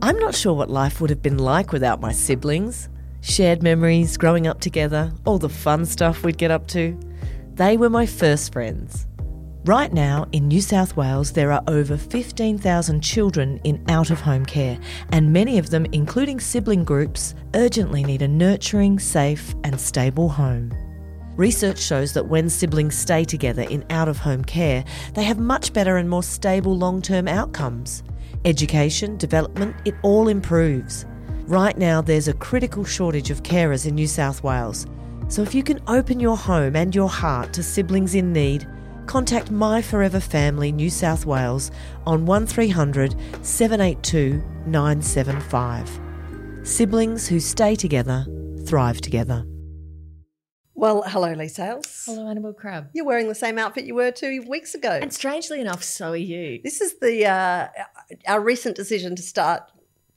I'm not sure what life would have been like without my siblings. Shared memories, growing up together, all the fun stuff we'd get up to. They were my first friends. Right now, in New South Wales, there are over 15,000 children in out of home care, and many of them, including sibling groups, urgently need a nurturing, safe, and stable home. Research shows that when siblings stay together in out of home care, they have much better and more stable long term outcomes. Education, development, it all improves. Right now, there's a critical shortage of carers in New South Wales. So if you can open your home and your heart to siblings in need, contact My Forever Family New South Wales on 1300 782 975. Siblings who stay together thrive together. Well, hello, Leigh Sales. Hello, Annabel Crabb. You're wearing the same outfit you were two weeks ago. And strangely enough, so are you. This is the uh, our recent decision to start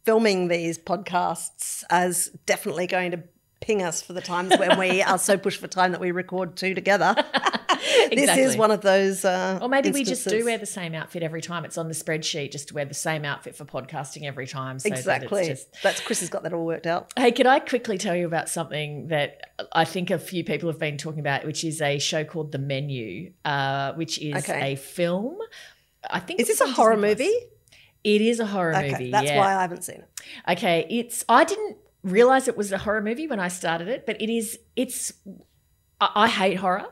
filming these podcasts as definitely going to ping us for the times when we are so pushed for time that we record two together. This is one of those. Uh, Or maybe we just do wear the same outfit every time. It's on the spreadsheet just to wear the same outfit for podcasting every time. So that it's exactly. just- That's Chris has got that all worked out. Hey, could I quickly tell you about something that I think a few people have been talking about, which is a show called The Menu, uh, which is Okay. a film. I think Is this a horror movie? It is a horror Okay, movie. that's yeah. why I haven't seen it. Okay, it's I didn't realize it was a horror movie when I started it, but it is. It's I, I hate horror.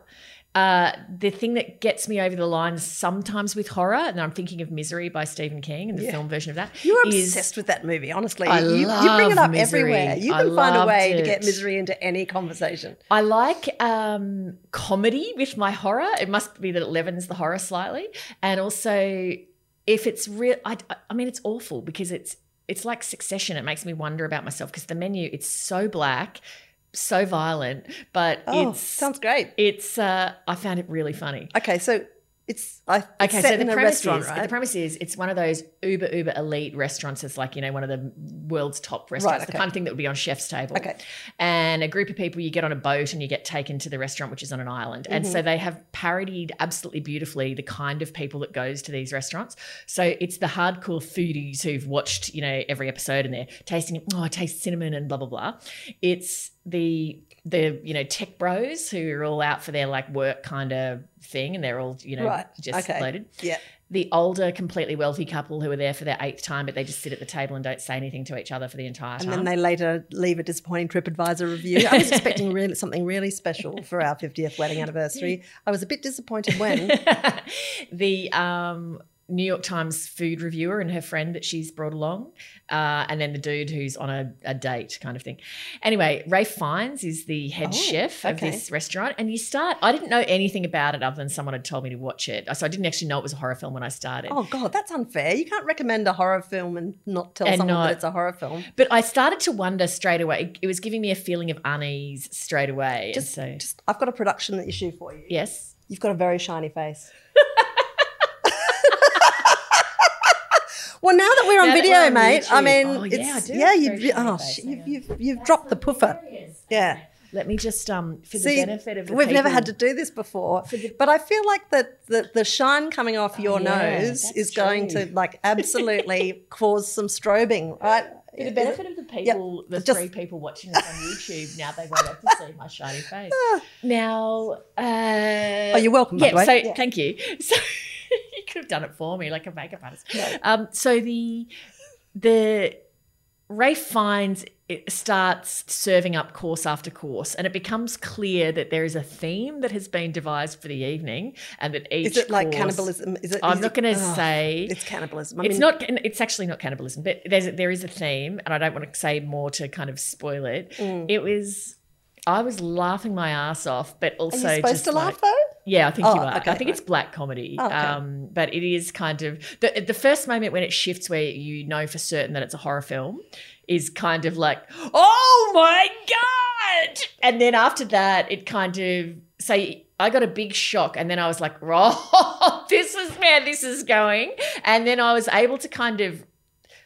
Uh, the thing that gets me over the line sometimes with horror, and I'm thinking of Misery by Stephen King and the Yeah. film version of that. You're is- obsessed with that movie, honestly. I you, you bring it up Misery. everywhere. You I can find a way loved to get misery into any conversation. I like um, comedy with my horror. It must be that it leavens the horror slightly, and also if it's real, I, I mean, it's awful because it's it's like Succession. It makes me wonder about myself because the menu it's so black, so violent, but Oh, it's sounds great. it's. Uh, I found it really funny. Okay, so it's I it's Okay, so the premise restaurant, is right? the premise is it's one of those uber uber elite restaurants. It's like you know one of the world's top restaurants, the okay. kind of thing that would be on chef's table. Okay. and a group of people you get on a boat and you get taken to the restaurant, which is on an island. And Mm-hmm. so they have parodied absolutely beautifully the kind of people that goes to these restaurants. So it's the hardcore foodies who've watched you know every episode and they're tasting. Oh, I taste cinnamon and blah blah blah. It's the the you know tech bros who are all out for their like work kind of thing and they're all you know Right. just Okay. loaded Yeah. the older completely wealthy couple who are there for their eighth time but they just sit at the table and don't say anything to each other for the entire time. And then they later leave a disappointing TripAdvisor review. I was expecting really something really special for our 50th wedding anniversary. I was a bit disappointed when. the um, New York Times food reviewer and her friend that she's brought along, uh, and then the dude who's on a, a date kind of thing. Anyway, Ralph Fiennes is the head Oh, chef of okay. this restaurant, and you start. I didn't know anything about it other than someone had told me to watch it, so I didn't actually know it was a horror film when I started. Oh God, that's unfair. You can't recommend a horror film and not tell And someone not- that it's a horror film. But I started to wonder straight away. It was giving me a feeling of unease straight away. Just, so, just I've got a production issue for you. yes. You've got a very shiny face. Well, now that we're on Now video, we're on mate, I mean, Oh, yeah, I yeah, you've, oh, face, sh- hang you've, you've, you've dropped the puffer. Yeah. Let me just um for See, the benefit of the we've never had to do this before, but I feel like that the, the shine coming off your Oh, yeah, nose is going to like absolutely cause some strobing, right? For the benefit of the people, the just- three people watching this on YouTube, now they won't have to see my shiny face. now, uh, Oh, you're welcome, by Yeah, the way. so Yeah. thank you. So you could have done it for me, like a makeup artist. Um, so the the Ralph Fiennes it starts serving up course after course, and it becomes clear that there is a theme that has been devised for the evening, and that each Is it like course- cannibalism? Is it? I'm is not going to oh, say it's cannibalism. I it's not. It's actually not cannibalism, but there's there is a theme, and I don't want to say more to kind of spoil it. Mm. It was. I was laughing my ass off, but Are also you supposed just to like- laugh though? Yeah, I think Oh, you are. okay, I think right. it's black comedy. Oh, okay. um, but it is kind of the the first moment when it shifts where you know for certain that it's a horror film is kind of like, oh my god! And then after that, it kind of say I got a big shock, and then I was like, oh, this is where this is going. And then I was able to kind of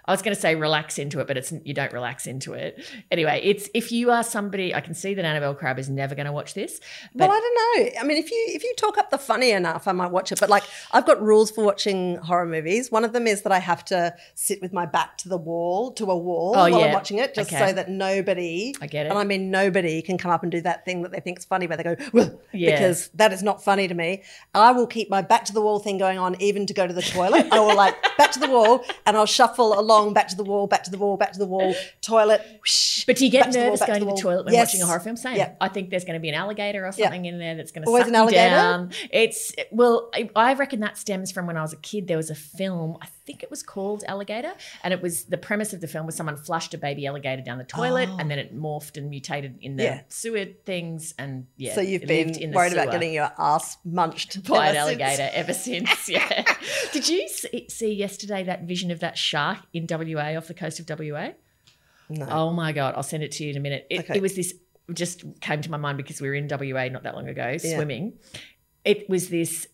I was going to say relax into it, but it's you don't relax into it. Anyway, it's if you are somebody, I can see that Annabel Crabb is never going to watch this. But well, I don't know. I mean, if you if you talk up the funny enough, I might watch it. But like, I've got rules for watching horror movies. One of them is that I have to sit with my back to the wall, to a wall, Oh, while I'm watching it, just Okay. so that nobody, I get it. and I mean nobody, can come up and do that thing that they think is funny, where they go, "Well," Yeah. because that is not funny to me. I will keep my back to the wall thing going on, even to go to the toilet. I will like back to the wall, and I'll shuffle along back to the wall, back to the wall, back to the wall, toilet. whoosh, But do you get back to the wall, nervous back going to the, toilet when Yes. watching a horror film? Same. Yeah. I think there's going to be an alligator or something in there that's going to Always suck an alligator? down. It's well, I, I reckon that stems from when I was a kid. There was a film. I think it was called Alligator, and it was the premise of the film was someone flushed a baby alligator down the toilet, and then it oh. morphed and mutated in the Oh. Yeah. sewer things, and yeah. So you've been worried about getting your ass munched by an alligator ever since. Yeah. Did you see, see yesterday that vision of that shark in WA off the coast of WA? No. Oh my god, I'll send it to you in a minute. It, Okay. it was this just came to my mind because we were in WA not that long ago Yeah. swimming. It was this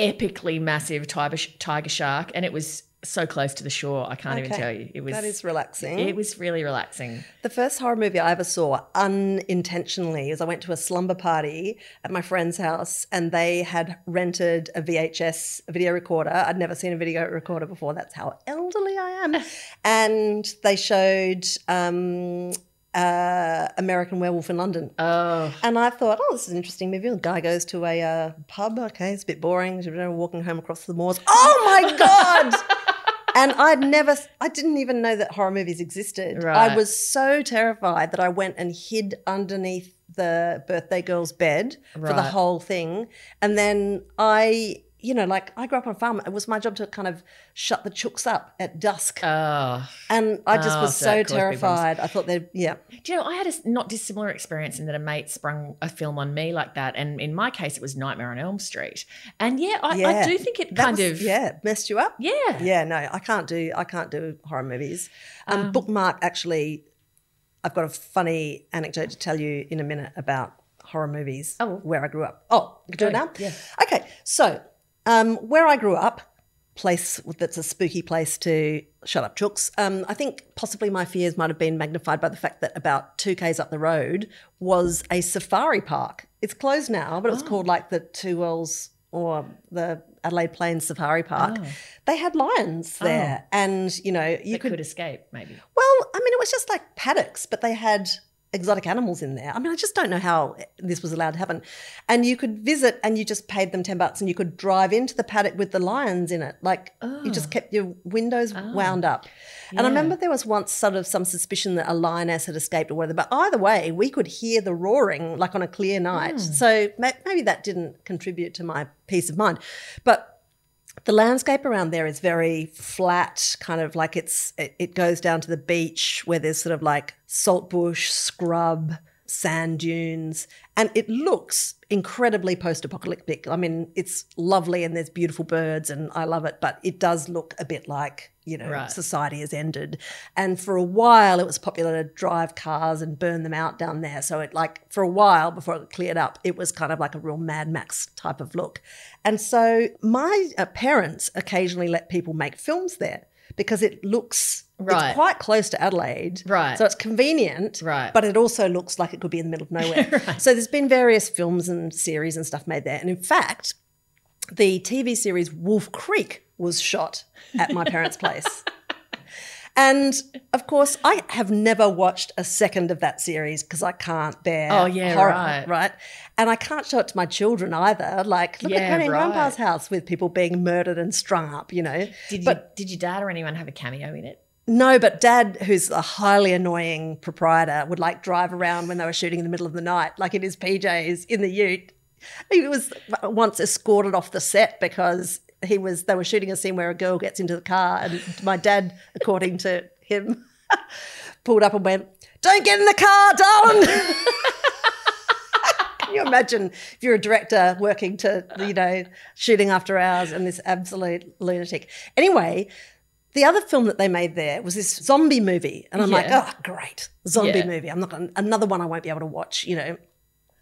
epically massive tiger, tiger shark, and it was so close to the shore. I can't even tell you. It was That is relaxing. it was really relaxing. The first horror movie I ever saw unintentionally is I went to a slumber party at my friend's house and they had rented a VHS video recorder. I'd never seen a video recorder before. That's how elderly I am. and they showed um, uh, American Werewolf in London. Oh, And I thought, oh, this is an interesting movie. The guy goes to a uh, pub. Okay, it's a bit boring. Walking home across the moors. Oh my god! and I'd never, I didn't even know that horror movies existed. Right. I was so terrified that I went and hid underneath the birthday girl's bed for the whole thing. And then I, you know, like I grew up on a farm. It was my job to kind of shut the chooks up at dusk. oh. and I just Oh, was so so that caused big problems. terrified. I thought they'd, yeah. Do you know, I had a not dissimilar experience in that a mate sprung a film on me like that. And in my case, it was Nightmare on Elm Street. And yeah, I, I do think it kind was- of. yeah messed you up. Yeah. Yeah, no, I can't do I can't do horror movies. Um, Bookmark actually, I've got a funny anecdote to tell you in a minute about horror movies. Oh. where I grew up. Oh, you can do it now. yeah. Okay, so um, where I grew up, place that's a spooky place to shut up chooks. Um, I think possibly my fears might have been magnified by the fact that about two k's up the road was a safari park. It's closed now, but it Oh. was called like the Two Wells or the Adelaide Plains Safari Park. Oh. They had lions there, and you know you You could. could escape, maybe. Well, I mean, it was just like paddocks, but they had exotic animals in there. I mean, I just don't know how this was allowed to happen. And you could visit, and you just paid them ten bucks, and you could drive into the paddock with the lions in it. Like you just oh. kept your windows ah. wound up. And I remember there was once sort of some suspicion that a lioness had escaped or whatever. But either way, we could hear the roaring like on a clear night. Hmm. So maybe that didn't contribute to my peace of mind. But the landscape around there is very flat, kind of like it's it, it goes down to the beach where there's sort of like saltbush, scrub, sand dunes, and it looks incredibly post-apocalyptic. I mean, it's lovely and there's beautiful birds and I love it, but it does look a bit like, you know, Right. society has ended. And for a while it was popular to drive cars and burn them out down there. So it like for a while before it cleared up, it was kind of like a real Mad Max type of look. And so my uh, parents occasionally let people make films there because it looks Right. it's quite close to Adelaide. Right. So it's convenient. Right. But it also looks like it could be in the middle of nowhere. So there's been various films and series and stuff made there. And in fact, the TV series Wolf Creek was shot at my parents' place. And of course, I have never watched a second of that series because I can't bear Oh, yeah, horror, right. right? And I can't show it to my children either. Like, look Yeah, at Granny and Grandpa's house with people being murdered and strung up, you know. Did but you, did your dad or anyone have a cameo in it? No, but dad, who's a highly annoying proprietor, would like drive around when they were shooting in the middle of the night, like in his PJs in the ute. He was once escorted off the set because he was they were shooting a scene where a girl gets into the car and my dad, according to him, pulled up and went, Don't get in the car, darling. Can you imagine if you're a director working to, you know, shooting after hours and this absolute lunatic? Anyway, the other film that they made there was this zombie movie. And I'm like, oh, great. Zombie Yeah. movie. I'm not to, another one I won't be able to watch, you know.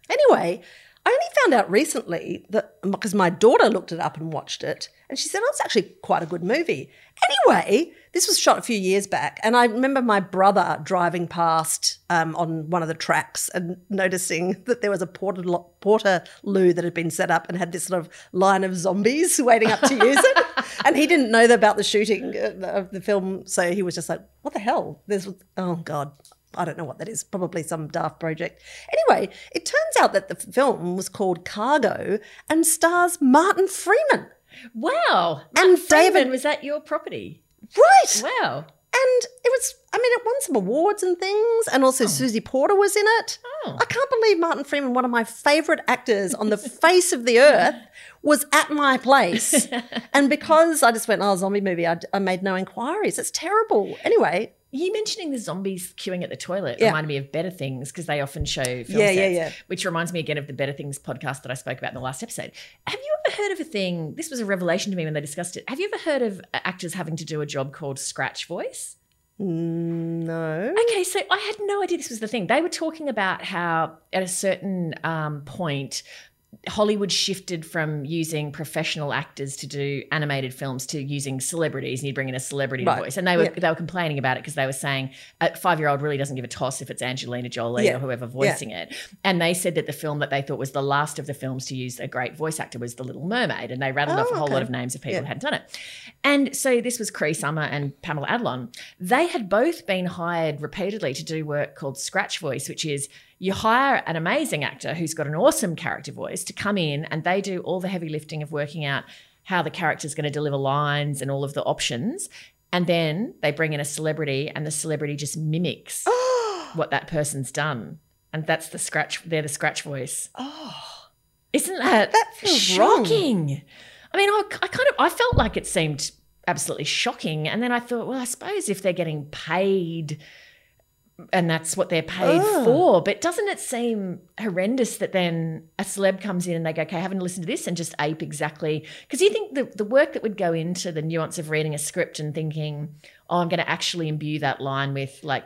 Anyway, only found out recently that because my daughter looked it up and watched it, and she said, "Oh, it's actually quite a good movie." Anyway, this was shot a few years back, and I remember my brother driving past um, on one of the tracks and noticing that there was a porter portaloo that had been set up and had this sort of line of zombies waiting up to use it, and he didn't know about the shooting uh, of the film, so he was just like, "What the hell?" There's oh god. I don't know what that is, probably some daft project. Anyway, it turns out that the film was called Cargo and stars Martin Freeman. Wow. And Matt Freeman, David- was that your property? Right. Wow. And it was, I mean, it won some awards and things. And also oh. Susie Porter was in it. Oh. I can't believe Martin Freeman, one of my favourite actors on the face of the earth, was at my place. and because I just went, oh, zombie movie, I, I made no inquiries. It's terrible. Anyway, You mentioning the zombies queuing at the toilet Yeah. reminded me of Better Things because they often show film Yeah, yeah, yeah. which reminds me again of the Better Things podcast that I spoke about in the last episode. Have you ever heard of a thing? This was a revelation to me when they discussed it. Have you ever heard of actors having to do a job called scratch voice? no. Okay, so I had no idea this was the thing. They were talking about how at a certain um, point, Hollywood shifted from using professional actors to do animated films to using celebrities, and you bring in a celebrity Right. voice. And they were Yeah. they were complaining about it because they were saying a five year old really doesn't give a toss if it's Angelina Jolie Yeah. or whoever voicing it. And they said that the film that they thought was the last of the films to use a great voice actor was The Little Mermaid, and they rattled Oh, off a oh, whole okay. lot of names of people Yeah. who hadn't done it. And so this was Cree Summer and Pamela Adlon. They had both been hired repeatedly to do work called scratch voice, which is you hire an amazing actor who's got an awesome character voice to come in and they do all the heavy lifting of working out how the character's going to deliver lines and all of the options. And then they bring in a celebrity and the celebrity just mimics what that person's done. And that's the scratch, they're the scratch voice. Oh, Isn't that, That feels wrong. shocking? I mean, I, I kind of I felt like it seemed absolutely shocking, and then I thought, well, I suppose if they're getting paid, and that's what they're paid Ugh. for, but doesn't it seem horrendous that then a celeb comes in and they go, okay, I haven't listened to this and just ape exactly? Because you think the the work that would go into the nuance of reading a script and thinking, oh, I'm going to actually imbue that line with like.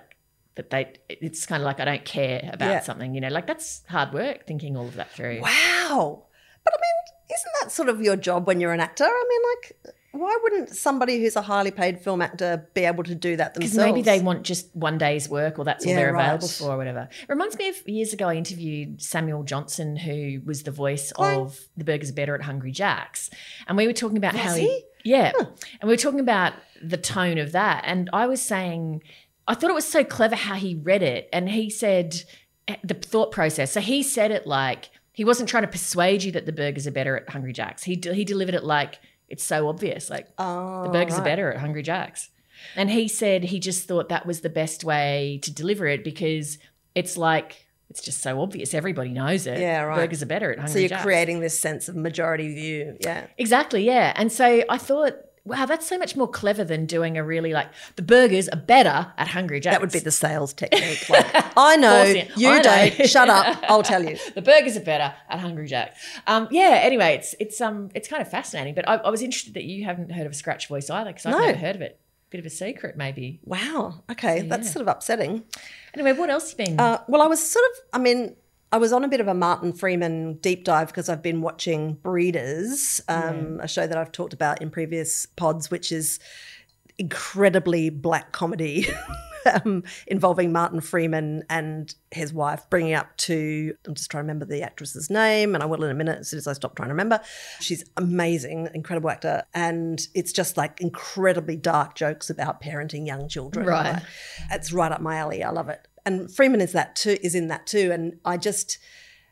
That they, it's kind of like I don't care about Yeah. something, you know, like that's hard work thinking all of that through. wow. But I mean, isn't that sort of your job when you're an actor? I mean, like, why wouldn't somebody who's a highly paid film actor be able to do that themselves? Because maybe they want just one day's work or that's all Yeah, they're right. available for or whatever. It reminds me of years ago, I interviewed Samuel Johnson, who was the voice of The Burgers Are Better at Hungry Jack's. And we were talking about how he. he? Yeah. And we were talking about the tone of that. And I was saying, I thought it was so clever how he read it. And he said eh, the thought process. So he said it like he wasn't trying to persuade you that the burgers are better at Hungry Jack's. He, he delivered it like it's so obvious. Like, Oh, the burgers are better at Hungry Jack's. And he said he just thought that was the best way to deliver it because it's like it's just so obvious. Everybody knows it. Yeah, right. Burgers are better at Hungry Jack's. So you're Jack's. creating this sense of majority view. Yeah. Exactly, yeah. And so I thought, wow, that's so much more clever than doing a really like the burgers are better at Hungry Jack's. That would be the sales technique. Like, I know, you I don't. Shut up. I'll tell you. the burgers are better at Hungry Jack. Um, yeah. Anyway, it's it's um it's kind of fascinating. But I, I was interested that you haven't heard of a scratch voice either because I've No. never heard of it. Bit of a secret, maybe. Wow. Okay, that's yeah. sort of upsetting. Anyway, what else you been? Uh, well, I was sort of, I mean, I was on a bit of a Martin Freeman deep dive because I've been watching Breeders, um, a show that I've talked about in previous pods, which is incredibly black comedy um, involving Martin Freeman and his wife, bringing up to, I'm just trying to remember the actress's name, and I will in a minute as soon as I stop trying to remember. She's amazing, incredible actor. And it's just like incredibly dark jokes about parenting young children. Right. Like, it's right up my alley. I love it. And Freeman is that too, is in that too. And I just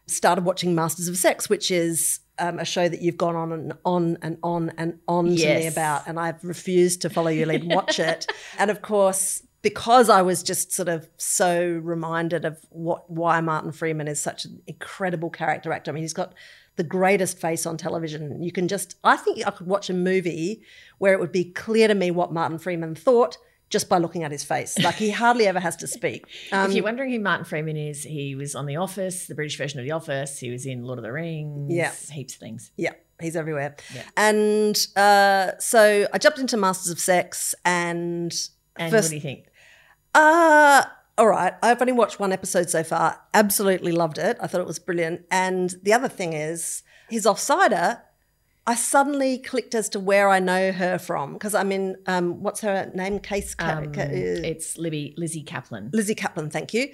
started watching Masters of Sex, which is um, a show that you've gone on and on and on and on to me about, and I've refused to follow your lead and watch it. And of course, because I was just sort of so reminded of what why Martin Freeman is such an incredible character actor. I mean, he's got the greatest face on television. You can just, I think I could watch a movie where it would be clear to me what Martin Freeman thought just by looking at his face. Like he hardly ever has to speak. Um, if you're wondering who Martin Freeman is, he was on The Office, the British version of The Office. He was in Lord of the Rings. Yeah. heaps of things. Yeah, he's everywhere. Yeah. And uh, so I jumped into Masters of Sex and, And first, what do you think? uh, all right, I've only watched one episode so far. Absolutely loved it. I thought it was brilliant. And the other thing is, his offsider. I suddenly clicked as to where I know her from because I'm in um, what's her name? Case Um, uh, it's Libby Lizzy Caplan. Lizzy Caplan. Thank you.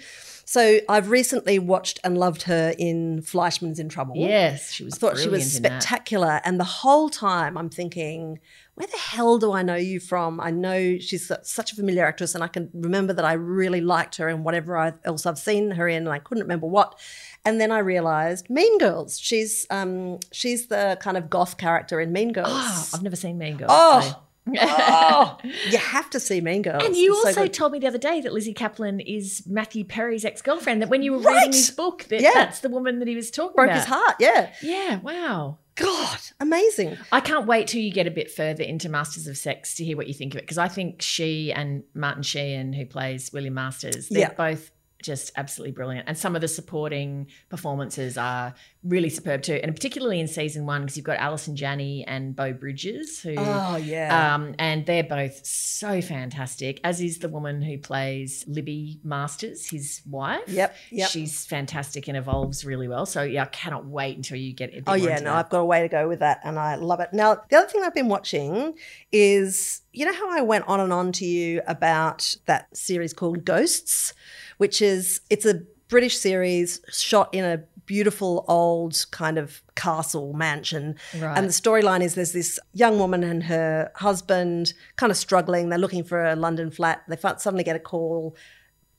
So I've recently watched and loved her in Fleishman's in Trouble. Yes, she was. I thought she was brilliant in that. spectacular. And the whole time I'm thinking, where the hell do I know you from? I know she's such a familiar actress, and I can remember that I really liked her in whatever I, else I've seen her in, and I couldn't remember what. And then I realized Mean Girls. She's um she's the kind of goth character in Mean Girls. Ah, I've never seen Mean Girls. Oh, so- oh, you have to see Mean Girls. And you It's also good. told me the other day that Lizzy Caplan is Matthew Perry's ex girlfriend. That when you were reading Right. his book, that Yeah. that's the woman that he was talking broke about. Broke his heart. Yeah, Yeah, wow. God, amazing. I can't wait till you get a bit further into Masters of Sex to hear what you think of it because I think she and Martin Sheehan, who plays William Masters, they're Yeah. both just absolutely brilliant. And some of the supporting performances are really superb too, and particularly in season one because you've got Allison Janney and Beau Bridges, who. Oh yeah. Um, and they're both so fantastic, as is the woman who plays Libby Masters, his wife. Yep, yep. She's fantastic and evolves really well. So, yeah, I cannot wait until you get Oh yeah, no, that. I've got a way to go with that, and I love it. Now, the other thing I've been watching is, you know, how I went on and on to you about that series called Ghosts, which is it's a British series shot in a beautiful old kind of castle mansion. Right. And the storyline is there's this young woman and her husband kind of struggling. They're looking for a London flat. They suddenly get a call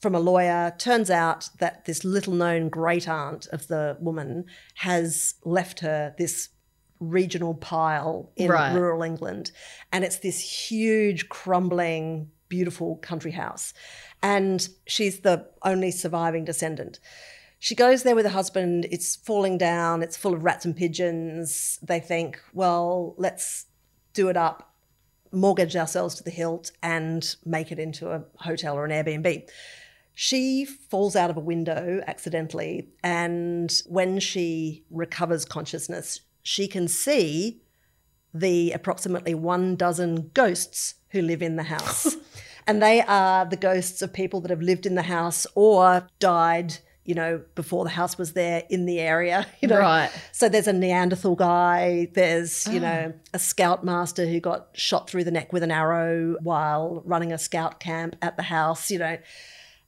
from a lawyer. Turns out that this little known great aunt of the woman has left her this regional pile in Right. rural England. And it's this huge, crumbling, beautiful country house. And she's the only surviving descendant. She goes there with her husband. It's falling down. It's full of rats and pigeons. They think, well, let's do it up, mortgage ourselves to the hilt, and make it into a hotel or an Airbnb. She falls out of a window accidentally, and when she recovers consciousness, she can see the approximately one dozen ghosts who live in the house. and they are the ghosts of people that have lived in the house or died, you know, before the house was there in the area. You know? Right. So there's a Neanderthal guy, there's, you ah. know, a scout master who got shot through the neck with an arrow while running a scout camp at the house, you know.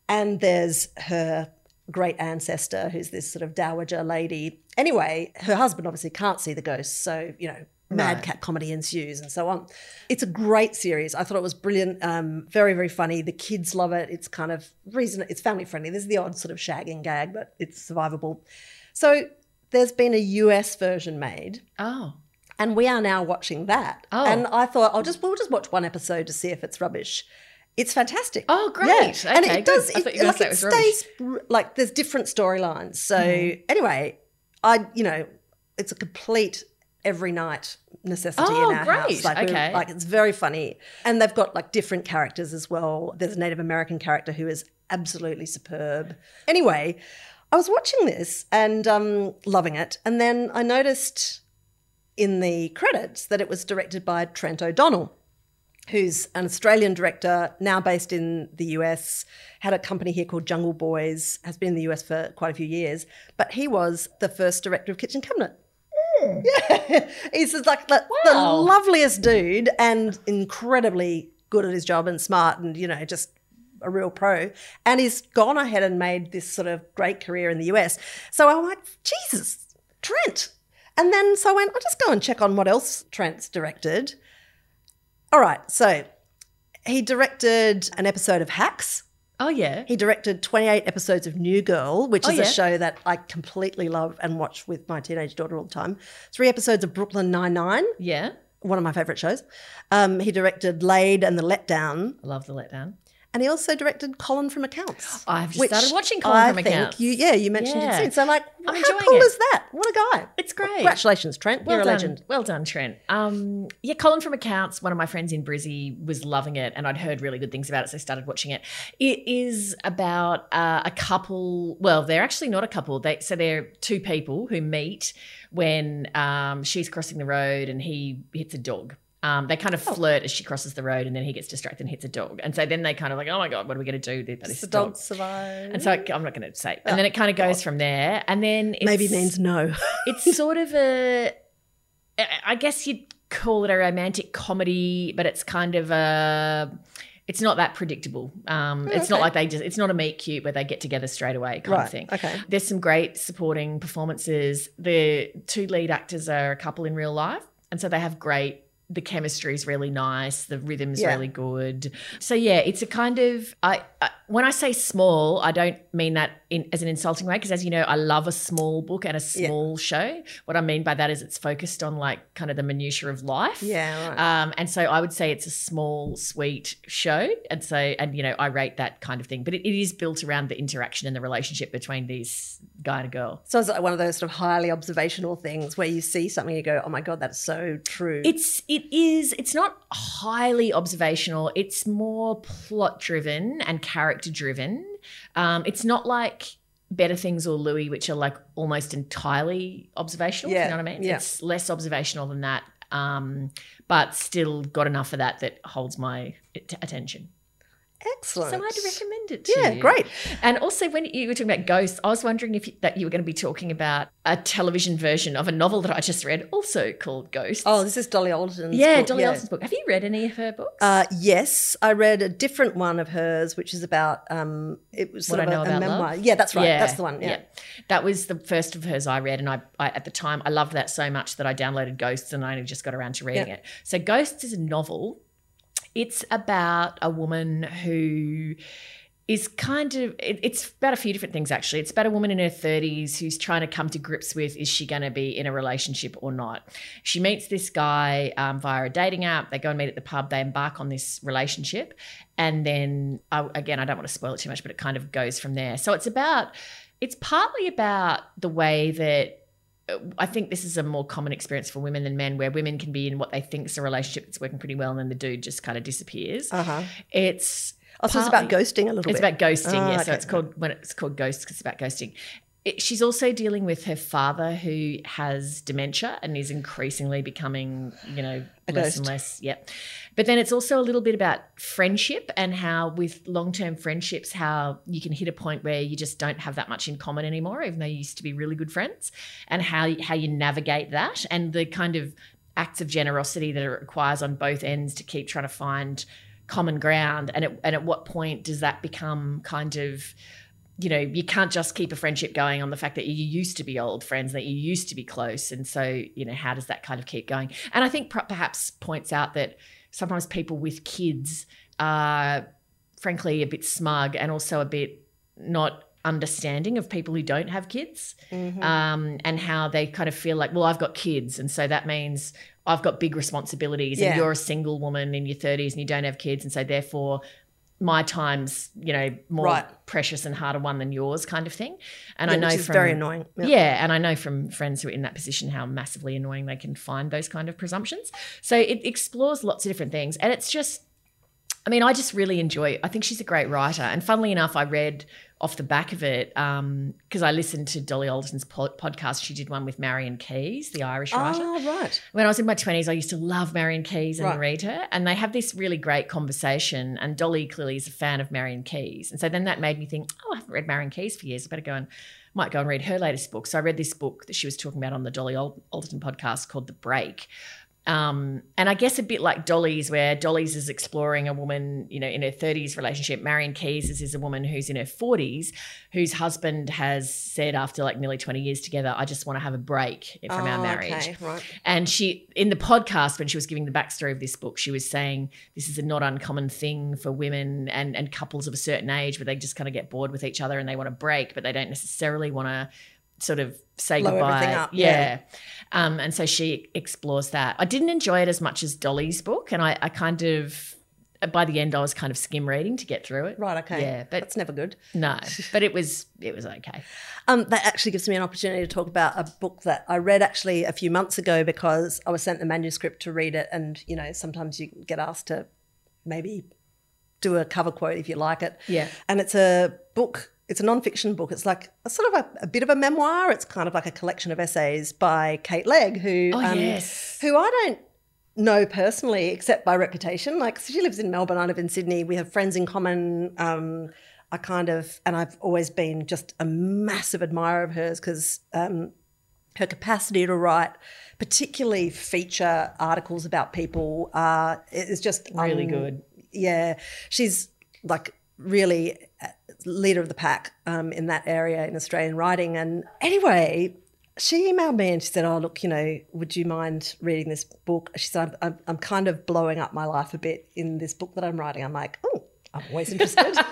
And there's her great ancestor, who's this sort of dowager lady. Anyway, her husband obviously can't see the ghosts, so you know, madcap comedy ensues and so on. It's a great series. I thought it was brilliant, um, very very funny. The kids love it. It's kind of reason it's family friendly. There's the odd sort of shagging gag, but it's survivable. So there's been a US version made. Oh. And we are now watching that. Oh. And I thought I'll just we'll just watch one episode to see if it's rubbish. It's fantastic. Oh, great. and Okay, it does. It, like it was rubbish. Stays like there's different storylines. So anyway, I you know it's a complete every night necessity Oh, in our great. house. Like, Okay. like it's very funny, and they've got like different characters as well. There's a Native American character who is absolutely superb. Anyway, I was watching this and um, loving it, and then I noticed in the credits that it was directed by Trent O'Donnell who's an Australian director now based in the US, had a company here called Jungle Boys, has been in the US for quite a few years, but he was the first director of Kitchen Cabinet. Yeah, he's just like the, the loveliest dude and incredibly good at his job and smart and you know just a real pro. And he's gone ahead and made this sort of great career in the US. So I'm like, Jesus, Trent. And then so I went, I'll just go and check on what else Trent's directed. All right, so he directed an episode of Hacks. Oh, yeah. He directed 28 episodes of New Girl, which Oh, is yeah. a show that I completely love and watch with my teenage daughter all the time. Three episodes of Brooklyn Nine-Nine, Yeah. one of my favorite shows. Um, he directed Laid and The Letdown, I love the letdown. And he also directed Colin from Accounts. I've just started watching Colin I from Accounts. You, yeah, you mentioned Yeah. it soon. So, like, I'm how cool it. is that? What a guy! It's great. Congratulations, Trent. Well You're a done. legend. Well done, Trent. Um, yeah, Colin from Accounts, one of my friends in Brizzy, was loving it, and I'd heard really good things about it, so I started watching it. It is about uh, a couple. Well, they're actually not a couple. They so they're two people who meet when um, she's crossing the road and he hits a dog. Um, they kind of Oh. flirt as she crosses the road, and then he gets distracted and hits a dog. And so then they kind of like, oh my god, what are we going to do Does this the dog? dog survive? And so I, I'm not going to say. And then it kind of goes from there. And then it's, maybe means no. it's sort of a, I guess you'd call it a romantic comedy, but it's kind of a it's not that predictable. Um, it's not like they just it's not a meet cute where they get together straight away kind right. of thing. Okay. There's some great supporting performances. The two lead actors are a couple in real life, and so they have great. The chemistry is really nice. The rhythm's Yeah. really good. So yeah, it's a kind of. I, I when I say small, I don't mean that in, as an insulting way because, as you know, I love a small book and a Yeah. small show. What I mean by that is it's focused on like kind of the minutiae of life. Yeah. Right. Um, and so I would say it's a small, sweet show. And so, and you know, I rate that kind of thing. But it, it is built around the interaction and the relationship between these guy and a girl. so it's like one of those sort of highly observational things where you see something, and you go, "Oh my god, that's so true." It's it is it's not highly observational. It's more plot driven and character driven. Um, it's not like Better Things or Louis, which are like almost entirely observational. Yeah, You know what I mean? yeah. It's less observational than that, um, but still got enough of that that holds my at- attention. Excellent. So I'd recommend it to Yeah, you. great. And also, when you were talking about ghosts, I was wondering if you, that you were going to be talking about a television version of a novel that I just read, also called Ghosts. Oh, this is Dolly Alden's yeah, book, Dolly Alden's book. Have you read any of her books? Uh, yes, I read a different one of hers, which is about um, it was sort What of I Know a, a About memoir. Love? Yeah, that's right. Yeah. That's the one. Yeah. that was the first of hers I read, and I, I at the time I loved that so much that I downloaded Ghosts, and I only just got around to reading Yeah. it. So Ghosts is a novel. It's about a woman who is kind of it- it's about a few different things actually. It's about a woman in her 30s who's trying to come to grips with is she going to be in a relationship or not? She meets this guy um, via a dating app. They go and meet at the pub. They embark on this relationship. And then I, again i don't want to spoil it too much but it kind of goes from there. So it's about it's partly about the way that I think this is a more common experience for women than men, where women can be in what they think is a relationship that's working pretty well, and then the dude just kind of disappears. Uh huh. It's Oh, so it's about ghosting a little it's bit. It's about ghosting, Ah, yeah. So it's called when it's called ghosts because it's about ghosting. It, she's also dealing with her father who has dementia and is increasingly becoming, you know, A less ghost. and less. Yep. But then it's also a little bit about friendship and how with long-term friendships, how you can hit a point where you just don't have that much in common anymore, even though you used to be really good friends, and how how you navigate that and the kind of acts of generosity that it requires on both ends to keep trying to find common ground and at, and at what point does that become kind of you know you can't just keep a friendship going on the fact that you used to be old friends that you used to be close and so you know how does that kind of keep going and i think perhaps points out that sometimes people with kids are frankly a bit smug and also a bit not understanding of people who don't have kids Mhm. um, and how they kind of feel like, well, I've got kids, and so that means I've got big responsibilities, Yeah. and you're a single woman in your 30s and you don't have kids, and so therefore my time's you know more Right. precious and harder one than yours, kind of thing. And Yeah, I know from very annoying. Yeah. yeah, and I know from friends who are in that position how massively annoying they can find those kind of presumptions. So it explores lots of different things, and it's just. I mean, I just really enjoy. I think she's a great writer, and funnily enough, I read off the back of it um, because I listened to Dolly Alden's pod- podcast. She did one with Marian Keyes, the Irish writer. Oh, right. When I was in my 20s, I used to love Marian Keyes and Right. read her. And they have this really great conversation. And Dolly clearly is a fan of Marian Keyes. And so then that made me think, oh, I haven't read Marian Keyes for years. I better go and might go and read her latest book. So I read this book that she was talking about on the Dolly Ald- Alden podcast called The Break. Um, and I guess a bit like Dolly's, where Dolly's is exploring a woman, you know, in her 30s relationship. Marian Keyes is, is a woman who's in her 40s, whose husband has said after like nearly 20 years together, I just want to have a break from our Oh, marriage. Okay, right. And she, in the podcast, when she was giving the backstory of this book, she was saying this is a not uncommon thing for women and, and couples of a certain age where they just kind of get bored with each other and they want to break, but they don't necessarily want to sort of say Blow goodbye. Yeah. yeah. Um, and so she explores that. I didn't enjoy it as much as Dolly's book, and I, I kind of, by the end, I was kind of skim reading to get through it. Right, okay. Yeah, but That's never good. no, but it was it was okay. Um, that actually gives me an opportunity to talk about a book that I read actually a few months ago because I was sent the manuscript to read it, and you know sometimes you get asked to maybe do a cover quote if you like it. Yeah. And it's a book. It's a non-fiction book. It's like a sort of a, a bit of a memoir. It's kind of like a collection of essays by Kate Legge, who Oh, um, yes. who I don't know personally, except by reputation. Like she lives in Melbourne, I live in Sydney. We have friends in common. Um, I kind of, and I've always been just a massive admirer of hers because um, her capacity to write, particularly feature articles about people, uh, is just Really good. Yeah, she's like really leader of the pack um, in that area in Australian writing. And anyway, she emailed me and she said, "Oh, look, you know, would you mind reading this book?" She said, "I'm, I'm, I'm kind of blowing up my life a bit in this book that I'm writing." I'm like, "Oh, I'm always interested."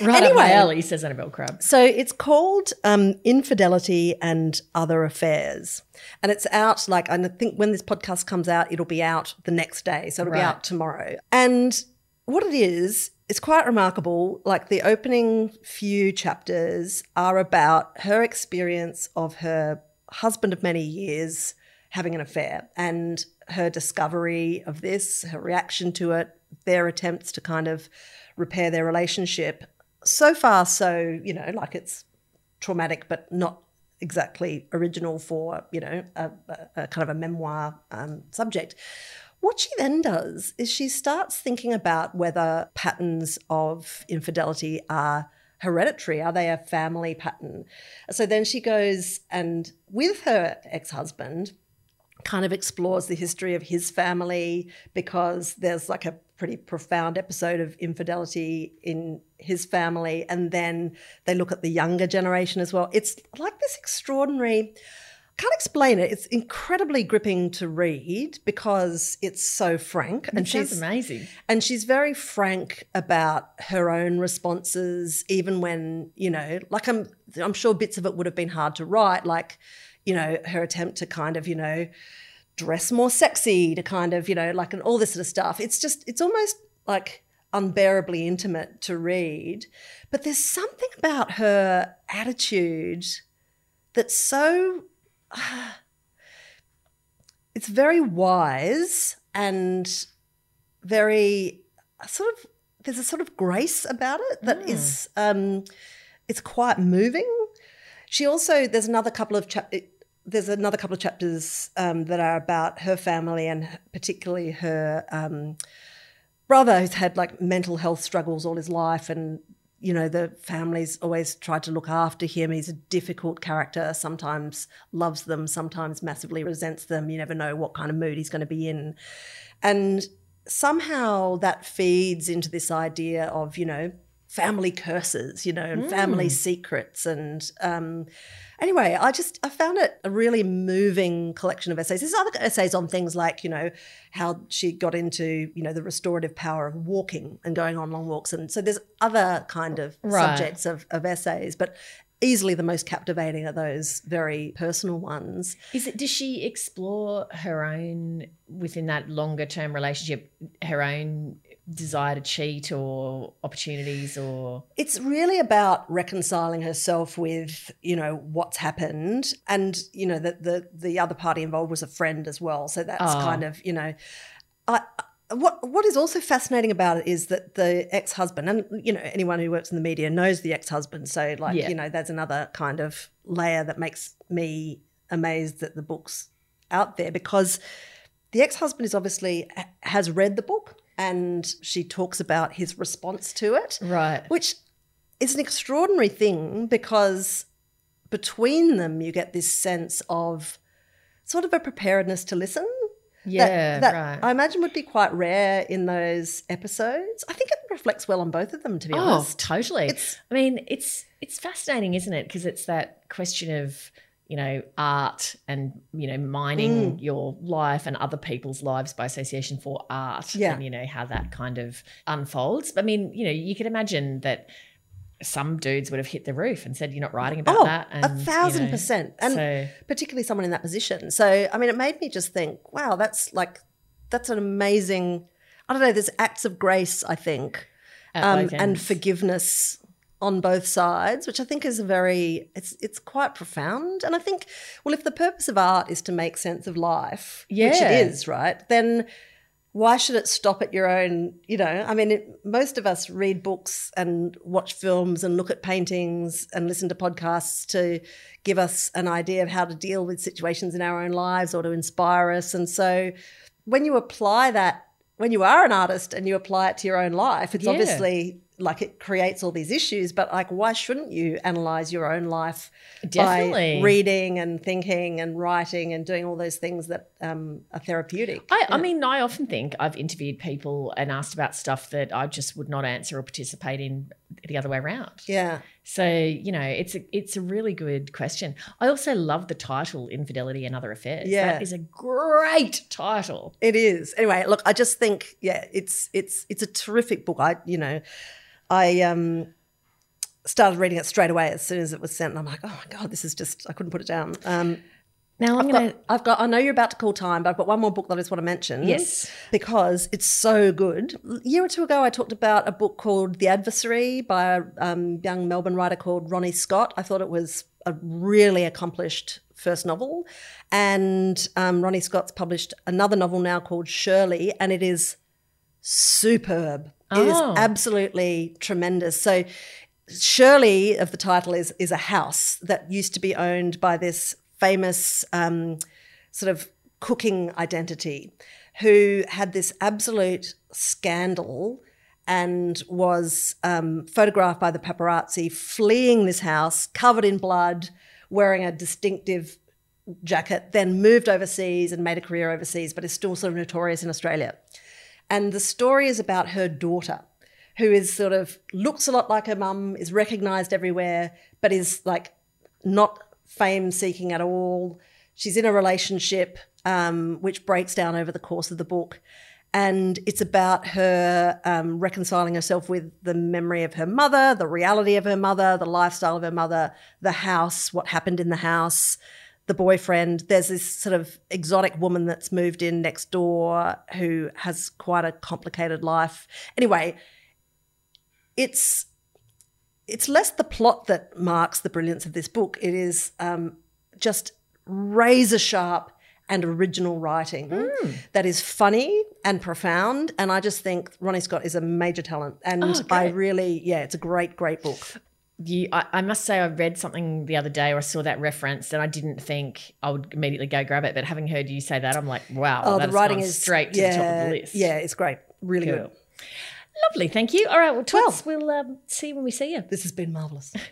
Right Anyway. alley, says Annabel Crabb. So it's called um, Infidelity and Other Affairs. And it's out, like, I think when this podcast comes out, it'll be out the next day. So it'll be out tomorrow. And what it is, it's quite remarkable. Like, the opening few chapters are about her experience of her husband of many years having an affair and her discovery of this, her reaction to it, their attempts to kind of repair their relationship. So far, so, you know, like it's traumatic, but not exactly original for, you know, a, a, kind of a memoir um, subject. What she then does is she starts thinking about whether patterns of infidelity are hereditary. Are they a family pattern? So then she goes and, with her ex husband, kind of explores the history of his family because there's like a pretty profound episode of infidelity in his family. And then they look at the younger generation as well. It's like this extraordinary. Can't explain it. It's incredibly gripping to read because it's so frank, and It she's amazing. and she's very frank about her own responses, even when, you know, like I'm I'm sure bits of it would have been hard to write, like, you know, her attempt to kind of, you know, dress more sexy, to kind of, you know, like and all this sort of stuff. It's just it's almost like unbearably intimate to read. But there's something about her attitude that's so it's very wise and very sort of there's a sort of grace about it that is um it's quite moving. She also there's another couple of chap there's another couple of chapters um, that are about her family and particularly her um, brother who's had like mental health struggles all his life and you know the family's always tried to look after him. He's a difficult character sometimes loves them sometimes massively resents them. You never know what kind of mood he's going to be in. And somehow that feeds into this idea of you know family curses you know and family secrets and um anyway i just i found it a really moving collection of essays there's other essays on things like you know how she got into you know the restorative power of walking and going on long walks and so there's other kind of Right. subjects of, of essays but easily the most captivating are those very personal ones Is it? Does she explore her own within that longer term relationship, her own desire to cheat or opportunities or it's really about reconciling herself with you know what's happened and you know that the, the other party involved was a friend as well so that's Oh. kind of you know I, I- what what is also fascinating about it is that the ex-husband and you know anyone who works in the media knows the ex-husband so like Yeah. you know there's another kind of layer that makes me amazed that the book's out there because the ex-husband is obviously has read the book and she talks about his response to it right? which is an extraordinary thing because between them you get this sense of sort of a preparedness to listen that- Yeah, that right. I imagine would be quite rare in those episodes. I think it reflects well on both of them, to be Oh, honest. totally. It's- I mean, it's it's fascinating, isn't it? Because it's that question of you know art and you know Mm. mining your life and other people's lives by association for art. Yeah. and you know how that kind of unfolds. I mean, you know, you could imagine that some dudes would have hit the roof and said, "You're not writing about Oh, that." And, a thousand you know, percent. And so particularly someone in that position. So, I mean, it made me just think, wow, that's like, that's an amazing, I don't know, there's acts of grace, I think, um, and forgiveness on both sides, which I think is a very, it's, it's quite profound. And I think, well, if the purpose of art is to make sense of life, which it is, right, then why should it stop at your own you know i mean it, most of us read books and watch films and look at paintings and listen to podcasts to give us an idea of how to deal with situations in our own lives or to inspire us and so when you apply that, when you are an artist and you apply it to your own life, it's Yeah. obviously like it creates all these issues. But like, why shouldn't you analyze your own life Definitely. by reading and thinking and writing and doing all those things that um, are therapeutic? I, I mean, I often think I've interviewed people and asked about stuff that I just would not answer or participate in the other way around. yeah. So you know, it's a it's a really good question. I also love the title "Infidelity and Other Affairs." Yeah. that is a great title. It is. Anyway, look, I just think, yeah, it's it's it's a terrific book. I, you know, I um started reading it straight away as soon as it was sent, and I'm like, oh my god, this is just I couldn't put it down. Um, Now I'm I've gonna. got, I've got, I know you're about to call time, but I've got one more book that I just want to mention. Yes. because it's so good. A year or two ago, I talked about a book called The Adversary by a um, young Melbourne writer called Ronnie Scott. I thought it was a really accomplished first novel, and um, Ronnie Scott's published another novel now called Shirley, and it is superb. It is Oh. absolutely tremendous. So. Shirley of the title is is a house that used to be owned by this famous um, sort of cooking identity who had this absolute scandal and was um, photographed by the paparazzi fleeing this house covered in blood wearing a distinctive jacket then moved overseas and made a career overseas but is still sort of notorious in australia and the story is about her daughter who is sort of looks a lot like her mum is recognized everywhere but is like not fame seeking at all. She's in a relationship um, which breaks down over the course of the book. And it's about her um, reconciling herself with the memory of her mother the reality of her mother the lifestyle of her mother the house what happened in the house the boyfriend. There's this sort of exotic woman that's moved in next door who has quite a complicated life. Anyway, it's it's less the plot that marks the brilliance of this book. It is um, just razor sharp and original writing that is funny and profound. And I just think Ronnie Scott is a major talent. And Oh, I really, yeah, it's a great, great book. You, I, I must say, I read something the other day, or I saw that reference, and I didn't think I would immediately go grab it. But having heard you say that, I'm like, wow, Oh, that the writing is straight to yeah, the top of the list. Yeah, it's great. Really Cool. good. lovely. Thank you. All right, well, Twits, we'll um, see you when we see you. This has been marvelous.